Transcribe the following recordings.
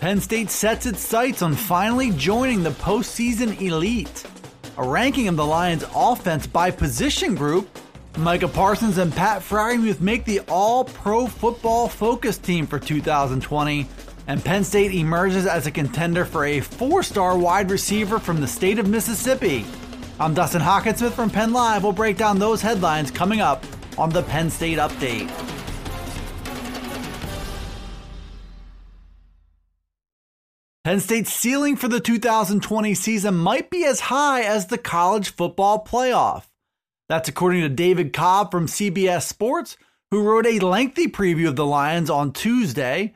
Penn State sets its sights on finally joining the postseason elite. A ranking of the Lions' offense by position group, Micah Parsons and Pat Freiermuth make the All Pro Football Focus team for 2020, and Penn State emerges as a contender for a four star wide receiver from the state of Mississippi. I'm Dustin Hockensmith from Penn Live. We'll break down those headlines coming up on the Penn State Update. Penn State's ceiling for the 2020 season might be as high as the college football playoff. That's according to David Cobb from CBS Sports, who wrote a lengthy preview of the Lions on Tuesday.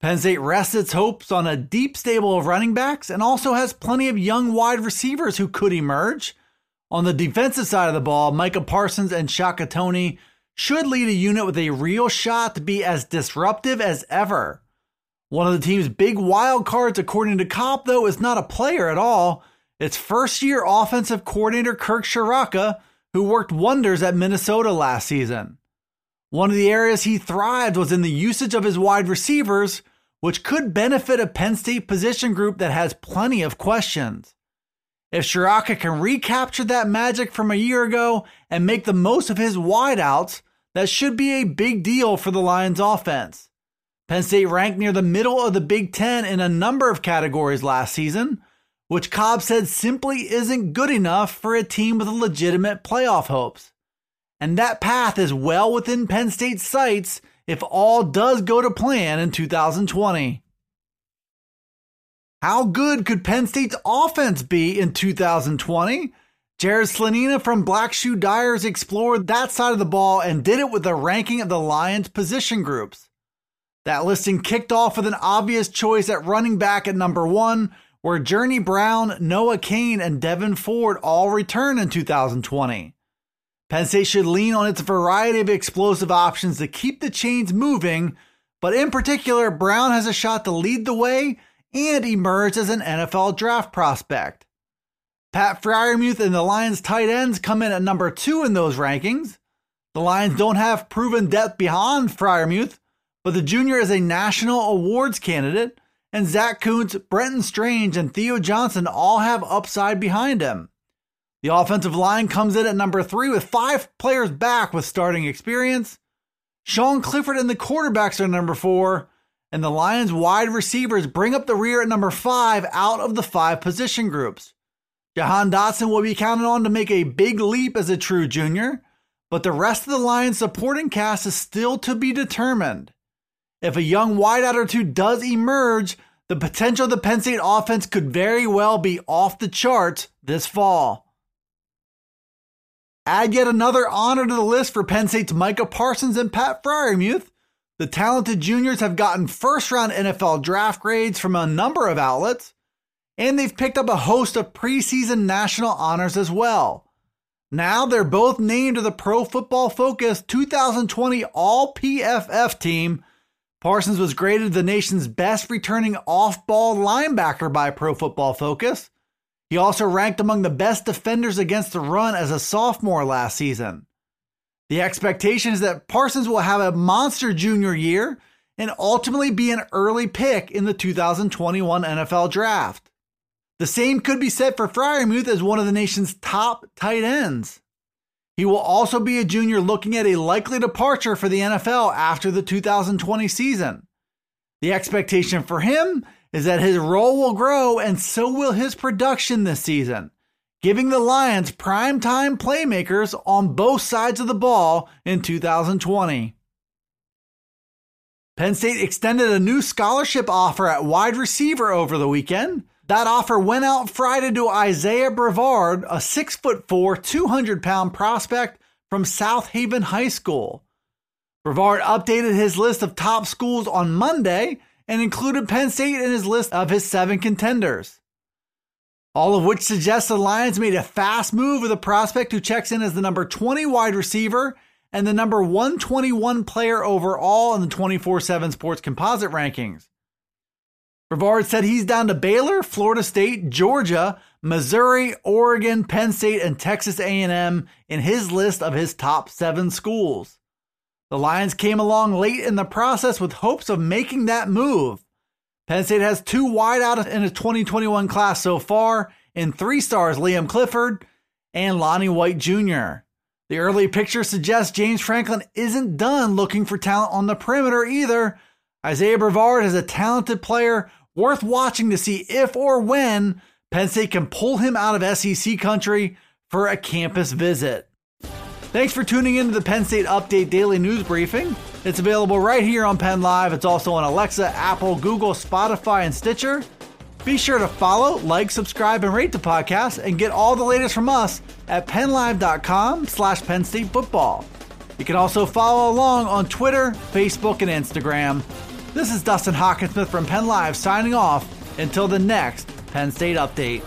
Penn State rests its hopes on a deep stable of running backs and also has plenty of young wide receivers who could emerge. On the defensive side of the ball, Micah Parsons and Shaka Toney should lead a unit with a real shot to be as disruptive as ever. One of the team's big wild cards, according to Cobb, though, is not a player at all. It's first year offensive coordinator Kirk Ciarrocca, who worked wonders at Minnesota last season. One of the areas he thrived was in the usage of his wide receivers, which could benefit a Penn State position group that has plenty of questions. If Ciarrocca can recapture that magic from a year ago and make the most of his wideouts, that should be a big deal for the Lions offense. Penn State ranked near the middle of the Big Ten in a number of categories last season, which Cobb said simply isn't good enough for a team with legitimate playoff hopes. And that path is well within Penn State's sights if all does go to plan in 2020. How good could Penn State's offense be in 2020? Jared Slanina from Black Shoe Diaries explored that side of the ball and did it with a ranking of the Lions' position groups. That listing kicked off with an obvious choice at running back at number one, where Journey Brown, Noah Cain, and Devyn Ford all return in 2020. Penn State should lean on its variety of explosive options to keep the chains moving, but in particular, Brown has a shot to lead the way and emerge as an NFL draft prospect. Pat Freiermuth and the Lions tight ends come in at number two in those rankings. The Lions don't have proven depth beyond Freiermuth, but the junior is a national awards candidate, and Zach Kuntz, Brenton Strange, and Theo Johnson all have upside behind him. The offensive line comes in at number three with five players back with starting experience. Sean Clifford and the quarterbacks are number four, and the Lions wide receivers bring up the rear at number five out of the five position groups. Jahan Dotson will be counted on to make a big leap as a true junior, but the rest of the Lions supporting cast is still to be determined. If a young wideout or two does emerge, the potential of the Penn State offense could very well be off the charts this fall. Add yet another honor to the list for Penn State's Micah Parsons and Pat Freiermuth. The talented juniors have gotten first round NFL draft grades from a number of outlets, and they've picked up a host of preseason national honors as well. Now they're both named to the Pro Football Focus 2020 All PFF team Parsons was graded the nation's best returning off ball linebacker by Pro Football Focus. He also ranked among the best defenders against the run as a sophomore last season. The expectation is that Parsons will have a monster junior year and ultimately be an early pick in the 2021 NFL Draft. The same could be said for Freiermuth as one of the nation's top tight ends. He will also be a junior looking at a likely departure for the NFL after the 2020 season. The expectation for him is that his role will grow and so will his production this season, giving the Lions primetime playmakers on both sides of the ball in 2020. Penn State extended a new scholarship offer at wide receiver over the weekend. That offer went out Friday to Isaiah Brevard, a 6'4, 200 pound prospect from Southaven High School. Brevard updated his list of top schools on Monday and included Penn State in his list of his seven contenders. All of which suggests the Lions made a fast move with a prospect who checks in as the number 20 wide receiver and the number 121 player overall in the 24 7 sports composite rankings. Brevard said he's down to Baylor, Florida State, Georgia, Missouri, Oregon, Penn State, and Texas A&M in his list of his top 7 schools. The Lions came along late in the process with hopes of making that move. Penn State has two wideouts in a 2021 class so far, in three stars Liam Clifford and Lonnie White Jr. The early picture suggests James Franklin isn't done looking for talent on the perimeter either. Isaiah Brevard is a talented player worth watching to see if or when Penn State can pull him out of SEC country for a campus visit. Thanks for tuning in to the Penn State Update Daily News Briefing. It's available right here on Penn Live. It's also on Alexa, Apple, Google, Spotify, and Stitcher. Be sure to follow, like, subscribe, and rate the podcast and get all the latest from us at pennlive.com slash Penn State Football. You can also follow along on Twitter, Facebook, and Instagram. This is Dustin Hockensmith from Penn Live signing off until the next Penn State Update.